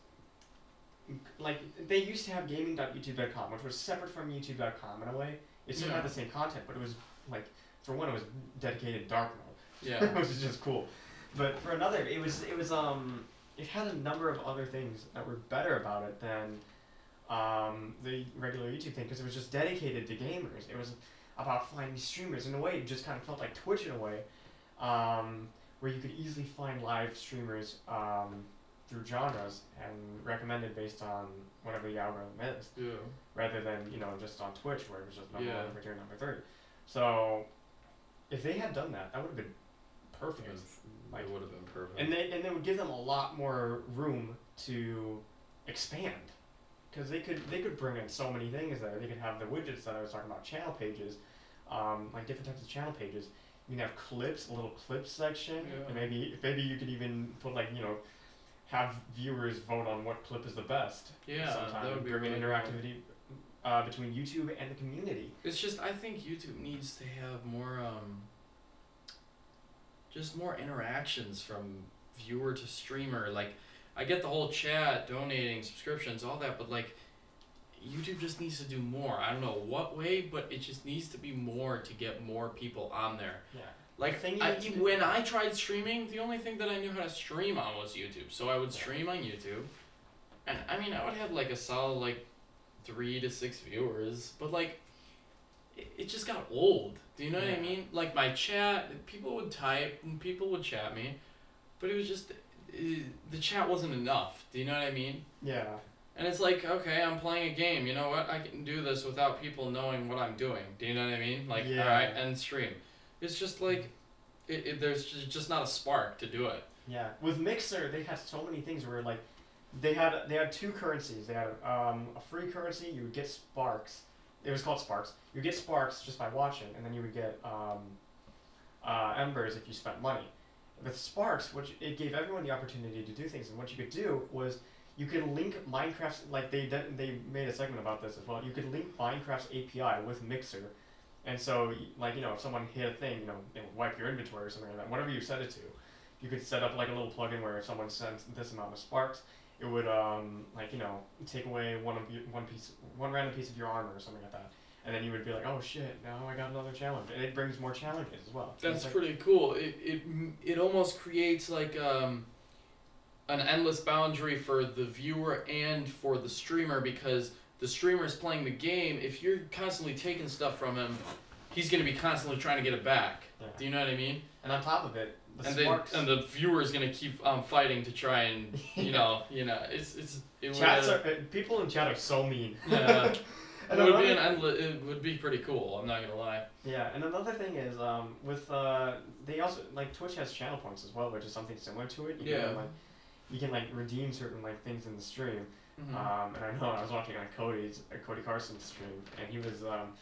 like they used to have gaming.youtube.com, which was separate from youtube.com in a way. It still Yeah. had the same content, but it was like for one it was dedicated dark mode. Yeah. which is just cool. But for another, it was it was um it had a number of other things that were better about it than um the regular YouTube thing because it was just dedicated to gamers. It was about finding streamers in a way. It just kind of felt like Twitch in a way, um, where you could easily find live streamers um, through genres and recommended based on whatever the algorithm is, Yeah. rather than you know just on Twitch where it was just number Yeah. one, number two, number three. So if they had done that, that would have been perfect. Like- it would have been perfect. and they and they would give them a lot more room to expand because they could they could bring in so many things there they could have the widgets that i was talking about channel pages um, like different types of channel pages you can have clips a little clips section Yeah. and maybe maybe you could even put like you know have viewers vote on what clip is the best yeah, sometime that would be bring in really cool. interactivity uh, between youtube and the community It's just I think YouTube needs to have more um just more interactions from viewer to streamer. Like I get the whole chat, donating, subscriptions, all that, but like YouTube just needs to do more. I don't know what way, but it just needs to be more to get more people on there. yeah Like The thing I, when I tried streaming, the only thing that I knew how to stream on was YouTube. So I would stream on YouTube, and I mean I would have like a solid like three to six viewers, but like it, it just got old. Do you know what I mean? Like my chat, people would type and people would chat me, but it was just uh, the chat wasn't enough. Do you know what I mean? yeah And it's like, okay, I'm playing a game. You know what? I can do this without people knowing what I'm doing. Do you know what I mean? Like, Yeah. all right, end stream. It's just like, it, it, there's just, just not a spark to do it. Yeah, with Mixer, they had so many things where like they had they had two currencies. They had um, a free currency. You would get sparks. It was called sparks. You get sparks just by watching, and then you would get um, uh, embers if you spent money. With sparks, which it gave everyone the opportunity to do things, and what you could do was you could link Minecraft's like they did- they made a segment about this as well. You could link Minecraft's API with Mixer, and so like you know if someone hit a thing, you know, it would wipe your inventory or something like that. Whatever you set it to, you could set up like a little plugin where if someone sends this amount of sparks, it would um like you know take away one of your, one piece one random piece of your armor or something like that, and then you would be like, oh shit, now I got another challenge, and it brings more challenges as well. That's like- pretty cool. It, it, it almost creates like um, an endless boundary for the viewer and for the streamer because the streamer is playing the game. If you're constantly taking stuff from him, he's going to be constantly trying to get it back. Yeah. Do you know what I mean? And on top of it, the and then sparks. and the viewer is gonna keep um fighting to try and you know you know it's it's it would, Chats uh, are, uh, people in chat are so mean. Yeah. and it would be an endless it would be pretty cool I'm not gonna lie Yeah, and another thing is um, with uh, they also like Twitch has channel points as well, which is something similar to it. You Yeah. Can, like, you can like redeem certain like things in the stream. Mhm. Um, and I know I was watching on Cody's uh, Cody Carson's stream, and he was um,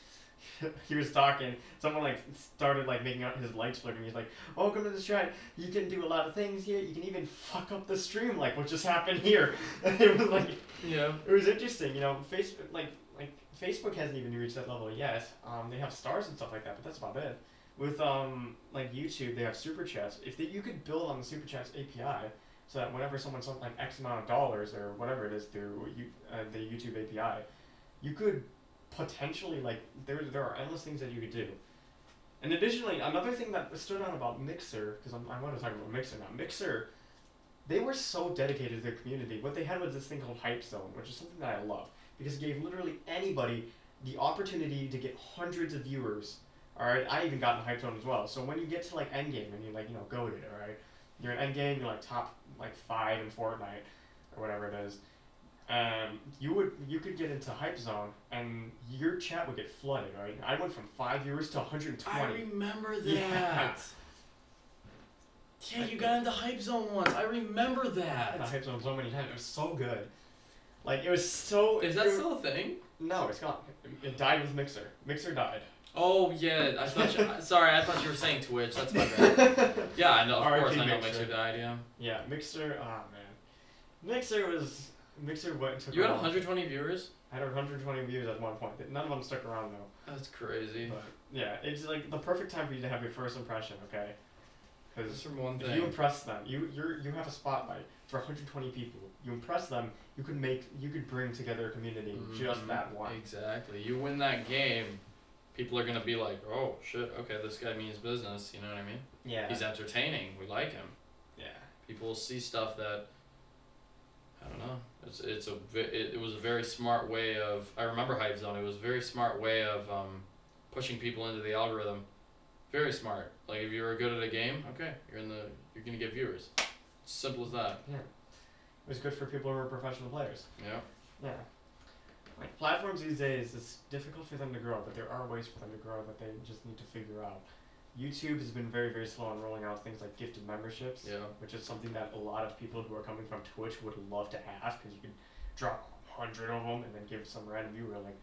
he was talking. Someone like started like making out his lights flickering. He's like, "Welcome to the chat. You can do a lot of things here. You can even fuck up the stream, like what just happened here." It was like yeah it was interesting, you know. Facebook, like like Facebook hasn't even reached that level yet. Um, they have stars and stuff like that, but that's about it. With um, like YouTube, they have super chats. If they, you could build on the super chats API, so that whenever someone sent like X amount of dollars or whatever it is through you, uh, the YouTube API, you could potentially like there there are endless things that you could do. And additionally, another thing that stood out about Mixer, because I want to talk about Mixer now. Mixer, they were so dedicated to their community. What they had was this thing called Hype Zone, which is something that I love because it gave literally anybody the opportunity to get hundreds of viewers. All right, I even got in Hype Zone as well. So when you get to like Endgame and you're like you know goaded, all right, you're in Endgame, you're like top like five in Fortnite or whatever it is. Um, you would you could get into Hype Zone and your chat would get flooded, right? I went from five viewers to 120. I remember that Yeah. yeah you got into hype zone once I remember that the Hype Zone so many times. It was so good. Like it was so. is that it- still a thing No, it's gone. It died with Mixer. Mixer died. oh yeah I thought you, sorry I thought you were saying Twitch that's my bad yeah I know of R.I.P. course I know Mixer. Mixer died yeah yeah, Mixer. Ah man, Mixer was Mixer went took. you had a while. 120 viewers I had 120 views at one point. None of them stuck around though. that's crazy But yeah, it's like the perfect time for you to have your first impression. Okay, That's because from one if you impress them, you you're you have a spotlight for 120 people. You impress them, you could make you could bring together a community in just mm-hmm. that one. Exactly. You win that game, people are gonna be like, "Oh shit, okay, this guy means business." You know what I mean? Yeah. He's entertaining. We like him. yeah. People see stuff that I don't know. It's it's a it, it was a very smart way of. I remember Hype Zone. It was a very smart way of um, pushing people into the algorithm. Very smart. Like if you were good at a game, okay, you're in the you're gonna get viewers. Simple as that. Yeah. It was good for people who were professional players. Yeah. Yeah. Like platforms these days, it's difficult for them to grow, but there are ways for them to grow that they just need to figure out. YouTube has been very, very slow on rolling out things like gifted memberships, Yeah. which is something that a lot of people who are coming from Twitch would love to have because you can drop a hundred of them and then give some random viewer like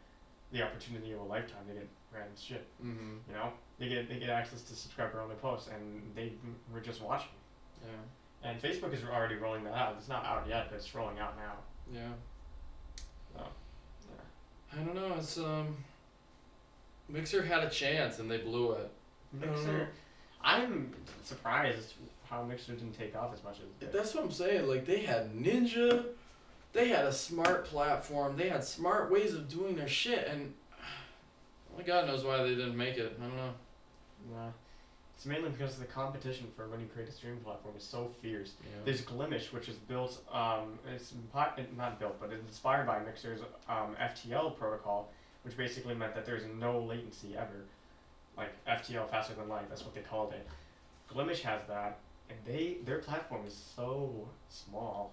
the opportunity of a lifetime to get random shit. Mm-hmm. You know, they get they get access to subscriber only posts, and they were just watching. Yeah. And Facebook is already rolling that out. It's not out yet, but it's rolling out now. Yeah. So, I don't know. It's um. Mixer had a chance and they blew it. Mixer. I'm surprised how Mixer didn't take off as much as it did. That's what I'm saying. Like they had Ninja, they had a smart platform, they had smart ways of doing their shit, and only God knows why they didn't make it. I don't know. Yeah. It's mainly because the competition for when you create a streaming platform is so fierce. Yeah. There's Glimesh, which is built, um, it's not built, but it's inspired by Mixer's um, FTL protocol, which basically meant that there's no latency ever. Like FTL, faster than light, that's what they called it. Glimesh has that, and they their platform is so small.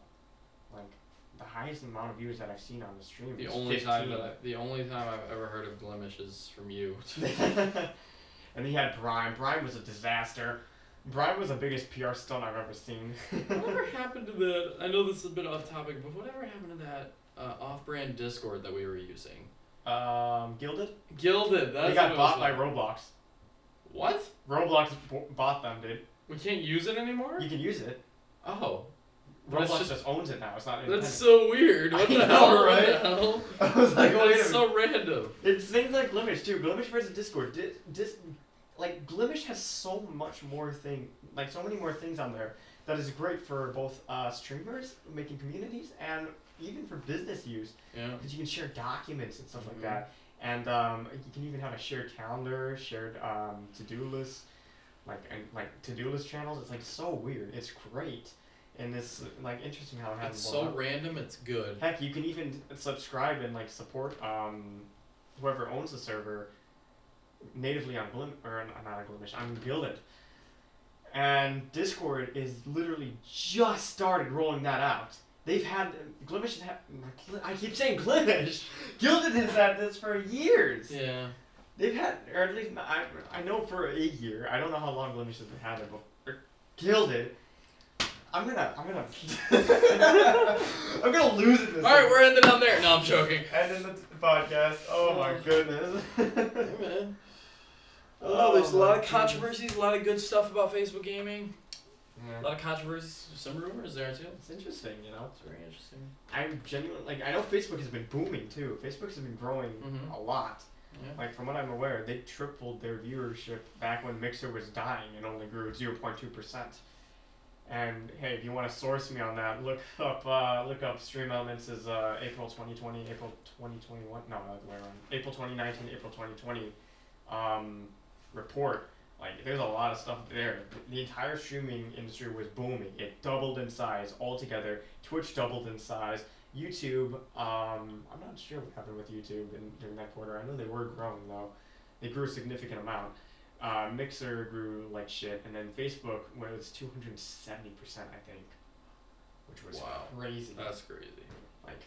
Like the highest amount of views that I've seen on the stream The is only 15. time that I, the only time I've ever heard of Glimesh is from you. and he had Brian. Brian was a disaster. Brian was the biggest PR stunt I've ever seen. whatever happened to that? I know this is a bit off topic, but whatever happened to that uh, off-brand Discord that we were using? Um, Guilded? Guilded. That's they got bought by. Roblox. What? Roblox b- bought them, dude. We can't use it anymore. You can use it. Oh, But Roblox just- just, owns it now. It's not that's so weird. What I the know, hell? right? What the hell? I was like, wait. That's so random. It's things like Glimesh too. Glimesh versus Discord. Dis, dis, like Glimesh has so much more thing, like so many more things on there that is great for both uh, streamers making communities and even for business use Yeah. because you can share documents and stuff Mhm. like that. And um, you can even have a shared calendar, shared um, to-do list, like and like to-do list channels. It's like so weird. It's great, and it's like interesting how it has. It's so random. It's good. Heck, you can even subscribe and like support um, whoever owns the server natively on Glim or on- not on Glimesh on Guilded. And Discord is literally just started rolling that out. They've had Glimesh has had I keep saying Glimesh. Guilded has had this for years. Yeah. They've had, or at least I, I know for a year. I don't know how long Blemish has been had it, but or Guilded. I'm gonna, I'm gonna, I'm gonna lose it. This All right, we're ending on there. No, I'm joking. And in the podcast. Oh my Oh. goodness. Hey, man. Oh, Oh, there's a lot of goodness. controversies, a lot of good stuff about Facebook gaming. A lot of controversies, some rumors there too. It's interesting, you know. It's very interesting. I'm genuine. like I know Facebook has been booming too. Facebook has been growing Mhm. a lot. Yeah. Like from what I'm aware, they tripled their viewership back when Mixer was dying and only grew 0.2 percent. And hey, if you want to source me on that, look up uh, look up StreamElements is uh, April 2020, April 2021. No, not the way around. April 2019, April 2020 um, report. Like there's a lot of stuff there. The entire streaming industry was booming. It doubled in size altogether. Twitch doubled in size. YouTube, um, I'm not sure what happened with YouTube in, during that quarter. I know they were growing though. They grew a significant amount. Uh, Mixer grew like shit, and then Facebook was 270 percent, I think, which was Wow. crazy. That's crazy. like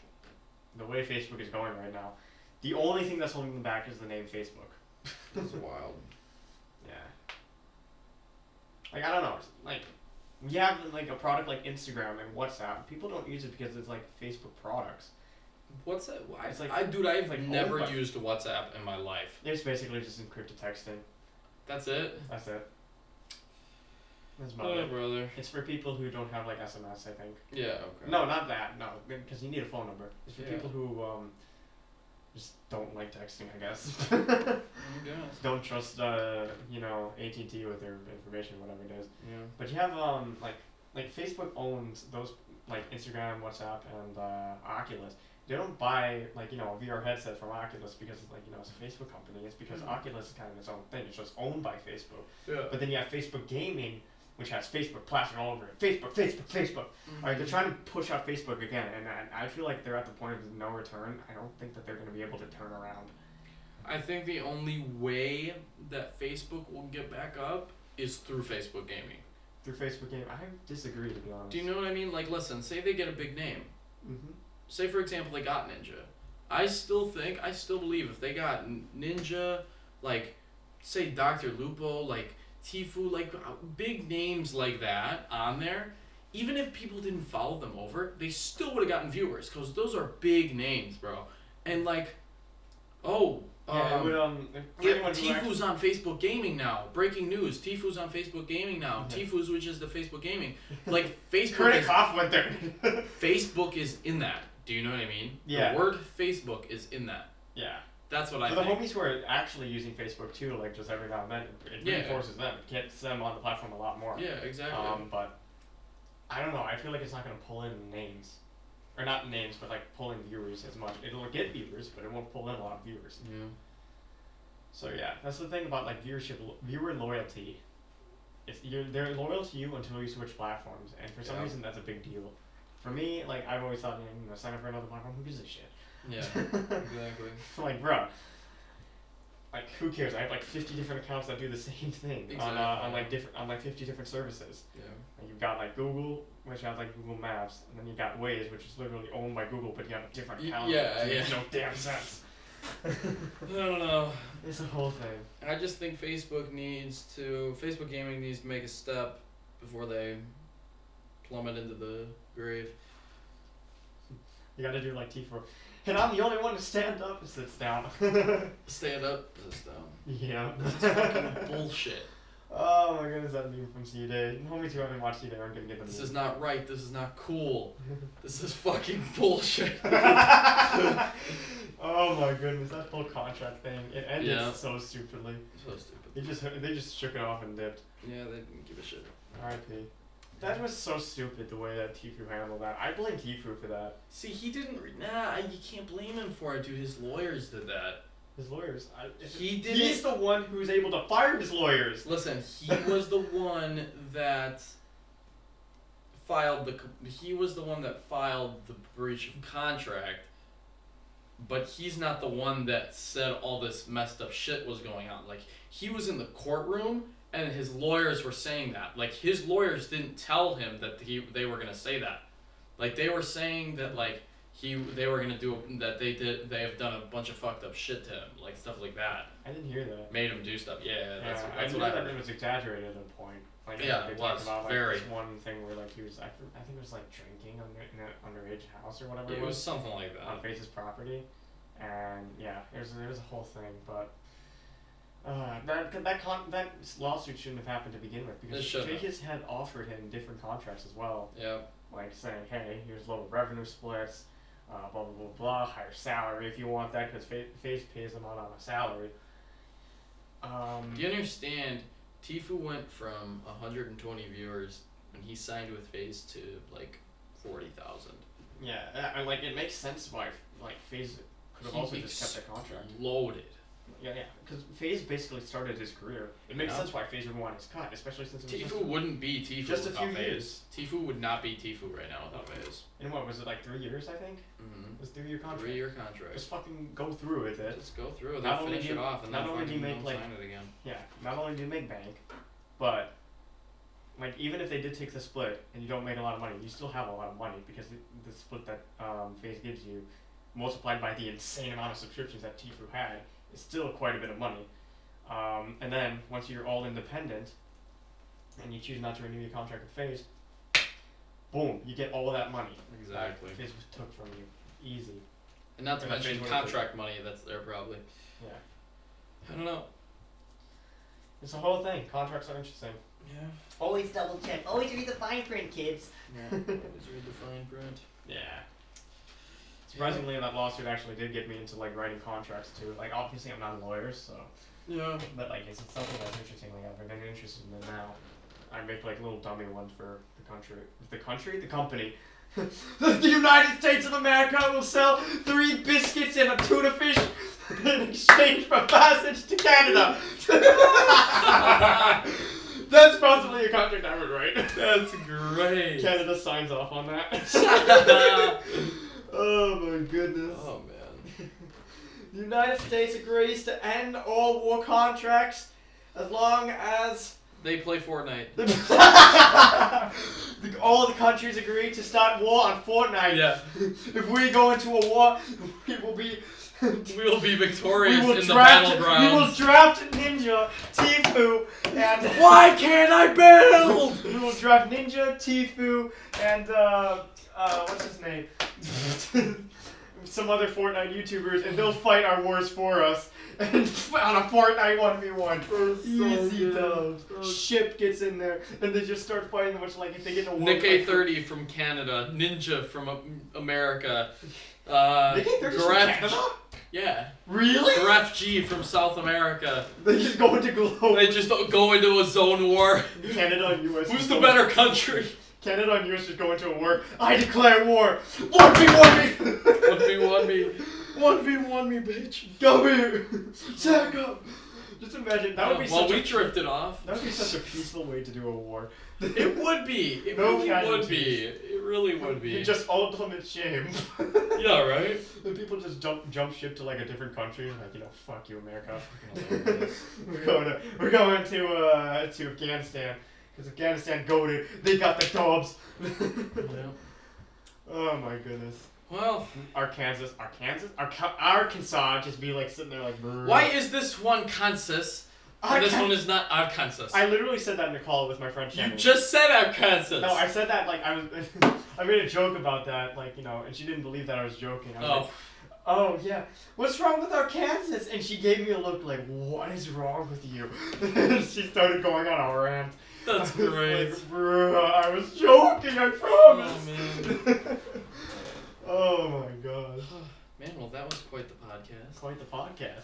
the way Facebook is going right now. The only thing that's holding them back is the name Facebook. That's wild. Like I don't know. Like we have like a product like Instagram and WhatsApp. People don't use it because it's like Facebook products. What's that? Why? It's like- I dude, I've like never by- used WhatsApp in my life. It's basically just encrypted texting. That's it. That's it. That's my Oh, brother. It's for people who don't have like SMS. I think. Yeah. Okay. No, not that. No, because you need a phone number. It's for Yeah. people who um, just don't like texting. I guess. I guess. don't trust uh, you know AT and T with their information, whatever it is. Yeah. But you have um like like Facebook owns those like Instagram, WhatsApp, and uh, Oculus. They don't buy like you know a VR headset from Oculus because it's like you know it's a Facebook company. It's because Mhm. Oculus is kind of its own thing. It's just owned by Facebook. Yeah. But then you have Facebook Gaming, which has Facebook plastered all over it. Facebook, Facebook, Facebook. Mm-hmm. Alright, they're trying to push out Facebook again, and I, I feel like they're at the point of no return. I don't think that they're going to be able to turn around. I think the only way that Facebook will get back up is through Facebook gaming. through Facebook game. I disagree to be honest. Do you know what I mean? Like, listen, say they get a big name. Mm-hmm. Say, for example, they got Ninja. I still think, I still believe if they got Ninja, like, say Dr. Lupo, like Tfue, like uh, big names like that on there, even if people didn't follow them over, they still would have gotten viewers because those are big names, bro. And like, oh, Yeah, it um, would, um, yeah, anyone actually- Tfue's on Facebook Gaming now. Breaking news: Tfue's on Facebook Gaming now. Yeah. Tfue's, which is the Facebook Gaming, like Facebook. Critic is, off went there. Facebook is in that. Do you know what I mean? Yeah. The word Facebook is in that. yeah. That's what I For the think. homies who are actually using Facebook too, like just every now and then, it Yeah. reinforces them. It gets them on the platform a lot more. Yeah, exactly. Um, but I don't know. I feel like it's not gonna pull in names, or not names, but like pull in viewers as much. It'll get viewers, but it won't pull in a lot of viewers. yeah. So yeah, that's the thing about like viewership, viewer loyalty. It's you're they're loyal to you until you switch platforms, and for some Yeah. reason that's a big deal. For me, like I've always thought, you know, sign up for another platform. Who gives a shit? Yeah. exactly. like, bro. Like, who cares? I have like fifty different accounts that do the same thing on uh, on like different on like fifty different services. Yeah. And you've got like Google, which has like Google Maps, and then you got Waze, which is literally owned by Google, but you have a different Y- account. yeah, it makes yeah. no damn sense. I don't know. it's a whole thing. I just think Facebook needs to. Facebook gaming needs to make a step before they plummet into the grave. You gotta do like T4. And I'm the only one to stand up and sits down. Stand up, sit down. yeah. This is fucking bullshit. Oh my goodness, that meme from C Day. Homies who haven't watched C Day aren't gonna get the This meme. is not right. This is not cool. This is fucking bullshit. oh my goodness, that whole contract thing. It ended Yeah. so stupidly. so stupid. They just they just shook it off and dipped. Yeah, they didn't give a shit. R.I.P. That was so stupid the way that Tfue handled that. I blame Tfue for that. See, he didn't. Re- nah, you can't blame him for it, dude. His lawyers did that. His lawyers. I, He didn't- He's the one who's able to fire his lawyers. Listen, he was the one that filed the. He was the one that filed the breach of contract. But he's not the one that said all this messed up shit was going on. Like he was in the courtroom and his lawyers were saying that. Like his lawyers didn't tell him that he they were gonna say that. Like they were saying that like he they were gonna do that they did they have done a bunch of fucked up shit to him like stuff like that I didn't hear that. made him do stuff. Yeah, that's, yeah, that's I what I heard. that it was exaggerated at a point. Like, Yeah, they it was, about like very. this one thing where like he was, I, I think it was like drinking under, in an underage house or whatever It it was was, something like that on. FaZe's property, and yeah, it was it was a whole thing, but. Uh, that that con- that lawsuit shouldn't have happened to begin with because It. Vegas had offered him different contracts as well, Yeah, like saying, "Hey, here's lower revenue splits, uh, blah blah blah blah, higher salary if you want that because FaZe pays him out on a salary." Um, do you understand? Tfue went from 120 viewers when he signed with FaZe to like 40,000. Yeah, and like it makes sense why like FaZe could have He also just kept the contract. Loaded. Yeah, yeah, because FaZe basically started his career. It makes Yeah. sense why FaZe would want his cut, especially since it was Tfue wouldn't be Tfue just a few FaZe. years. Tfue would not be Tfue right now without FaZe. In what was it like three years? I think Mm-hmm. it was three year contract. Three year contract. Just fucking go through with it. Just go through. Not They'll only finish do it off and not then only do you make, like- sign it again. Yeah, not only do you make bank, but like even if they did take the split and you don't make a lot of money, you still have a lot of money because the, the split that um, FaZe gives you, multiplied by the insane amount of subscriptions that Tfue had, is still quite a bit of money. Um, and then once you're all independent, and you choose not to renew your contract with FaZe, boom, you get all of that money. Exactly. That FaZe took from you, easy. And not to And mention contract money that's there probably. Yeah, I don't know. it's a whole thing. Contracts are interesting. Yeah. Always double check. Always read the fine print, kids. Yeah. Always read the fine print. Yeah. Surprisingly, that lawsuit actually did get me into like writing contracts too. Like, obviously, I'm not a lawyer, so Yeah. but like, it's something that's interestingly I've been interested in now. I make like little dummy ones for the country. The country, the company. the United States of America will sell three biscuits and a tuna fish in exchange for passage to Canada. That's possibly a contract I would write. That's great. Canada signs off on that. Oh my goodness. oh man. The United States agrees to end all war contracts as long as They play Fortnite. The- All the countries agree to start war on Fortnite. Yeah. If we go into a war, we will be. We will be victorious will in the draft. battlegrounds. We will draft Ninja, Tfue, and Why can't I build? we will draft Ninja, Tfue, and uh, uh, what's his name? Some other Fortnite YouTubers, and they'll fight our wars for us. And on a Fortnite one v one, easy dubs. Ship gets in there, and they just start fighting. Which like if they get in a war, NickEh30 from Canada, Ninja from America, uh, NickEh30 's from Graf- Canada? yeah, Really? Graf G from South America. They just go into globe. They just go into a zone war. Canada and US. Who's the better country? Canada and US just go into a war. I declare war. One v one me. One v one me. One v one me, bitch. Here. Sack up. Just imagine that would be well, such we a drifted off. that would be such a peaceful way to do a war. It would be. It No really would be. It really would be. Just all ultimate shame. yeah, right. And people just jump jump ship to like a different country, like you know, fuck you, America. We're going to we're going to uh to Afghanistan because Afghanistan goaded. They got the dobs. Yeah. oh my goodness. Well, Arkansas, Arkansas, Arca- Arkansas, just be like sitting there like. "Brr." why is this one Kansas and this one is not Arkansas? I literally said that in the call with my friend you Shannon. just said Arkansas. No, I said that like I was. I made a joke about that, like you know, and she didn't believe that I was joking. I was Oh, like, oh yeah, what's wrong with Arkansas? And she gave me a look like, what is wrong with you? and she started going on a rant. That's I great. Like, Bruh, I was joking. I promise. Oh, promise. oh my god, Man, well, that was quite the podcast. quite the podcast.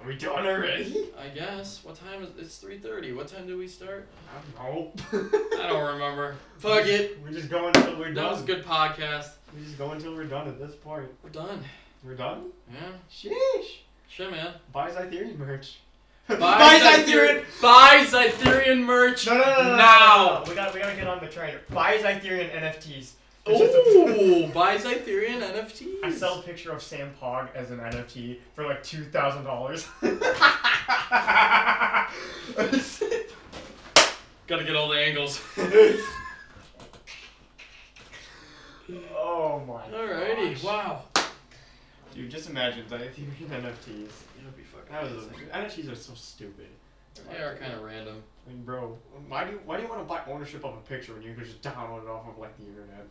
Are we done already? I guess. What time is it's 3:30. What time do we start? I don't know. I don't remember. Fuck it. We just go until we're done. That was a good podcast. We just go until we're done at this point. We're done. We're done? Yeah. Sheesh. Shit, man. Buy Xythereon merch. Buy Xythereon. Buy Xythereon merch. No, no, no, no, no, no, now. no, no. We got, we gotta get on the train. Buy Xythereon NFTs. Ooh, buy Xythereon NFTs. I sell a picture of Sam Pog as an NFT for like two thousand dollars. Gotta get all the angles. oh my. God. Alrighty. gosh. Wow. Dude, just imagine Xythereon NFTs. That'd be fucking That was amazing. NFTs are so stupid. They are kind of random. I mean, bro, why do you why do you want to buy ownership of a picture when you could just download it off of like the internet?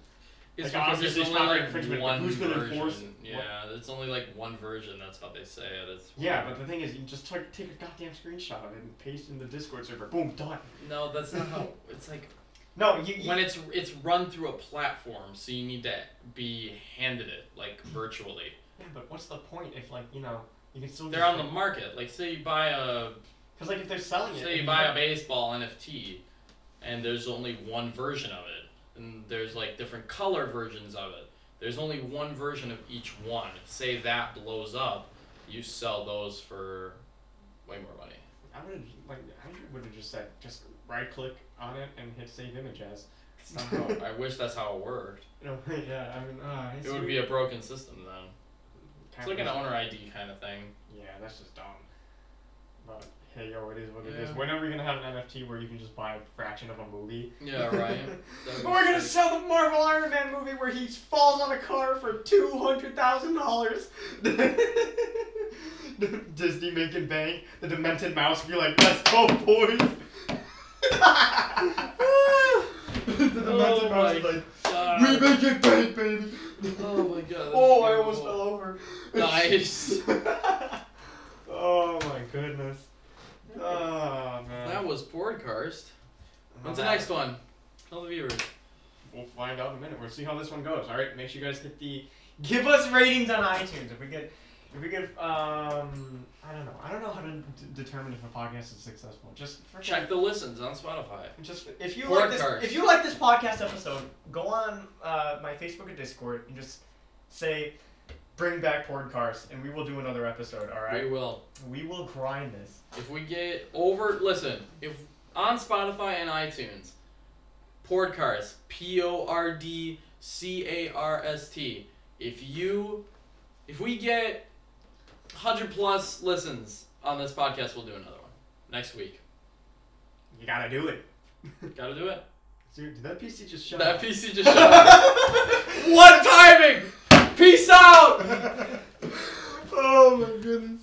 It's Like, because there's it's only like one who's gonna version. enforce- Yeah, it's only like one version. That's how they say it. It's Yeah, but the thing is, you just take, take a goddamn screenshot of it and paste it in the Discord server. Boom, done. no, that's not how. It's like No, you. you when it's it's run through a platform, so you need to be handed it like virtually. Yeah, but what's the point if like you know you can still. They're on the market. Like say you buy a Because like if they're selling it. say you buy a baseball NFT, and there's only one version of it, and there's like different color versions of it. There's only one version of each one. Say that blows up, you sell those for way more money. I would have like I would have just said just right click on it and hit save image as. I wish that's how it worked. You know, yeah, I mean, uh, It would be a broken system then. It's like an owner ID kind of thing. Yeah, that's just dumb. But hey, yo, it is what it is. Yeah. When are we gonna have an NFT where you can just buy a fraction of a movie? Yeah, right. We're gonna sell the Marvel Iron Man movie where he falls on a car for two hundred thousand dollars. Disney making bank. The Demented Mouse be like, "Let's go, boys." the Demented Oh Mouse is like, God. "We making bank, baby." Oh my god. Oh, I almost fell over. Nice. oh my goodness. Oh man. That was Podcast. When's the uh-huh. next one? Tell the viewers. We'll find out in a minute. We'll see how this one goes. All right, make sure you guys hit the give us ratings on iTunes. If we get, if we get, um, I don't know. I don't know how to d- determine if a podcast is successful. Just for Check the listens on Spotify. Just if you like this, Podcast. if you like this podcast episode, go on uh, my Facebook and Discord and just say, "Bring back Podcast," and we will do another episode. All right, We will. we will grind this. If we get over, listen. If on Spotify and iTunes, Podcast, P O R D C A R S T. If you, if we get hundred plus listens on this podcast, we'll do another one next week. you gotta do it. Gotta do it. Dude, did that PC just shut That up? PC just shut up. One timing. Peace out. oh my goodness.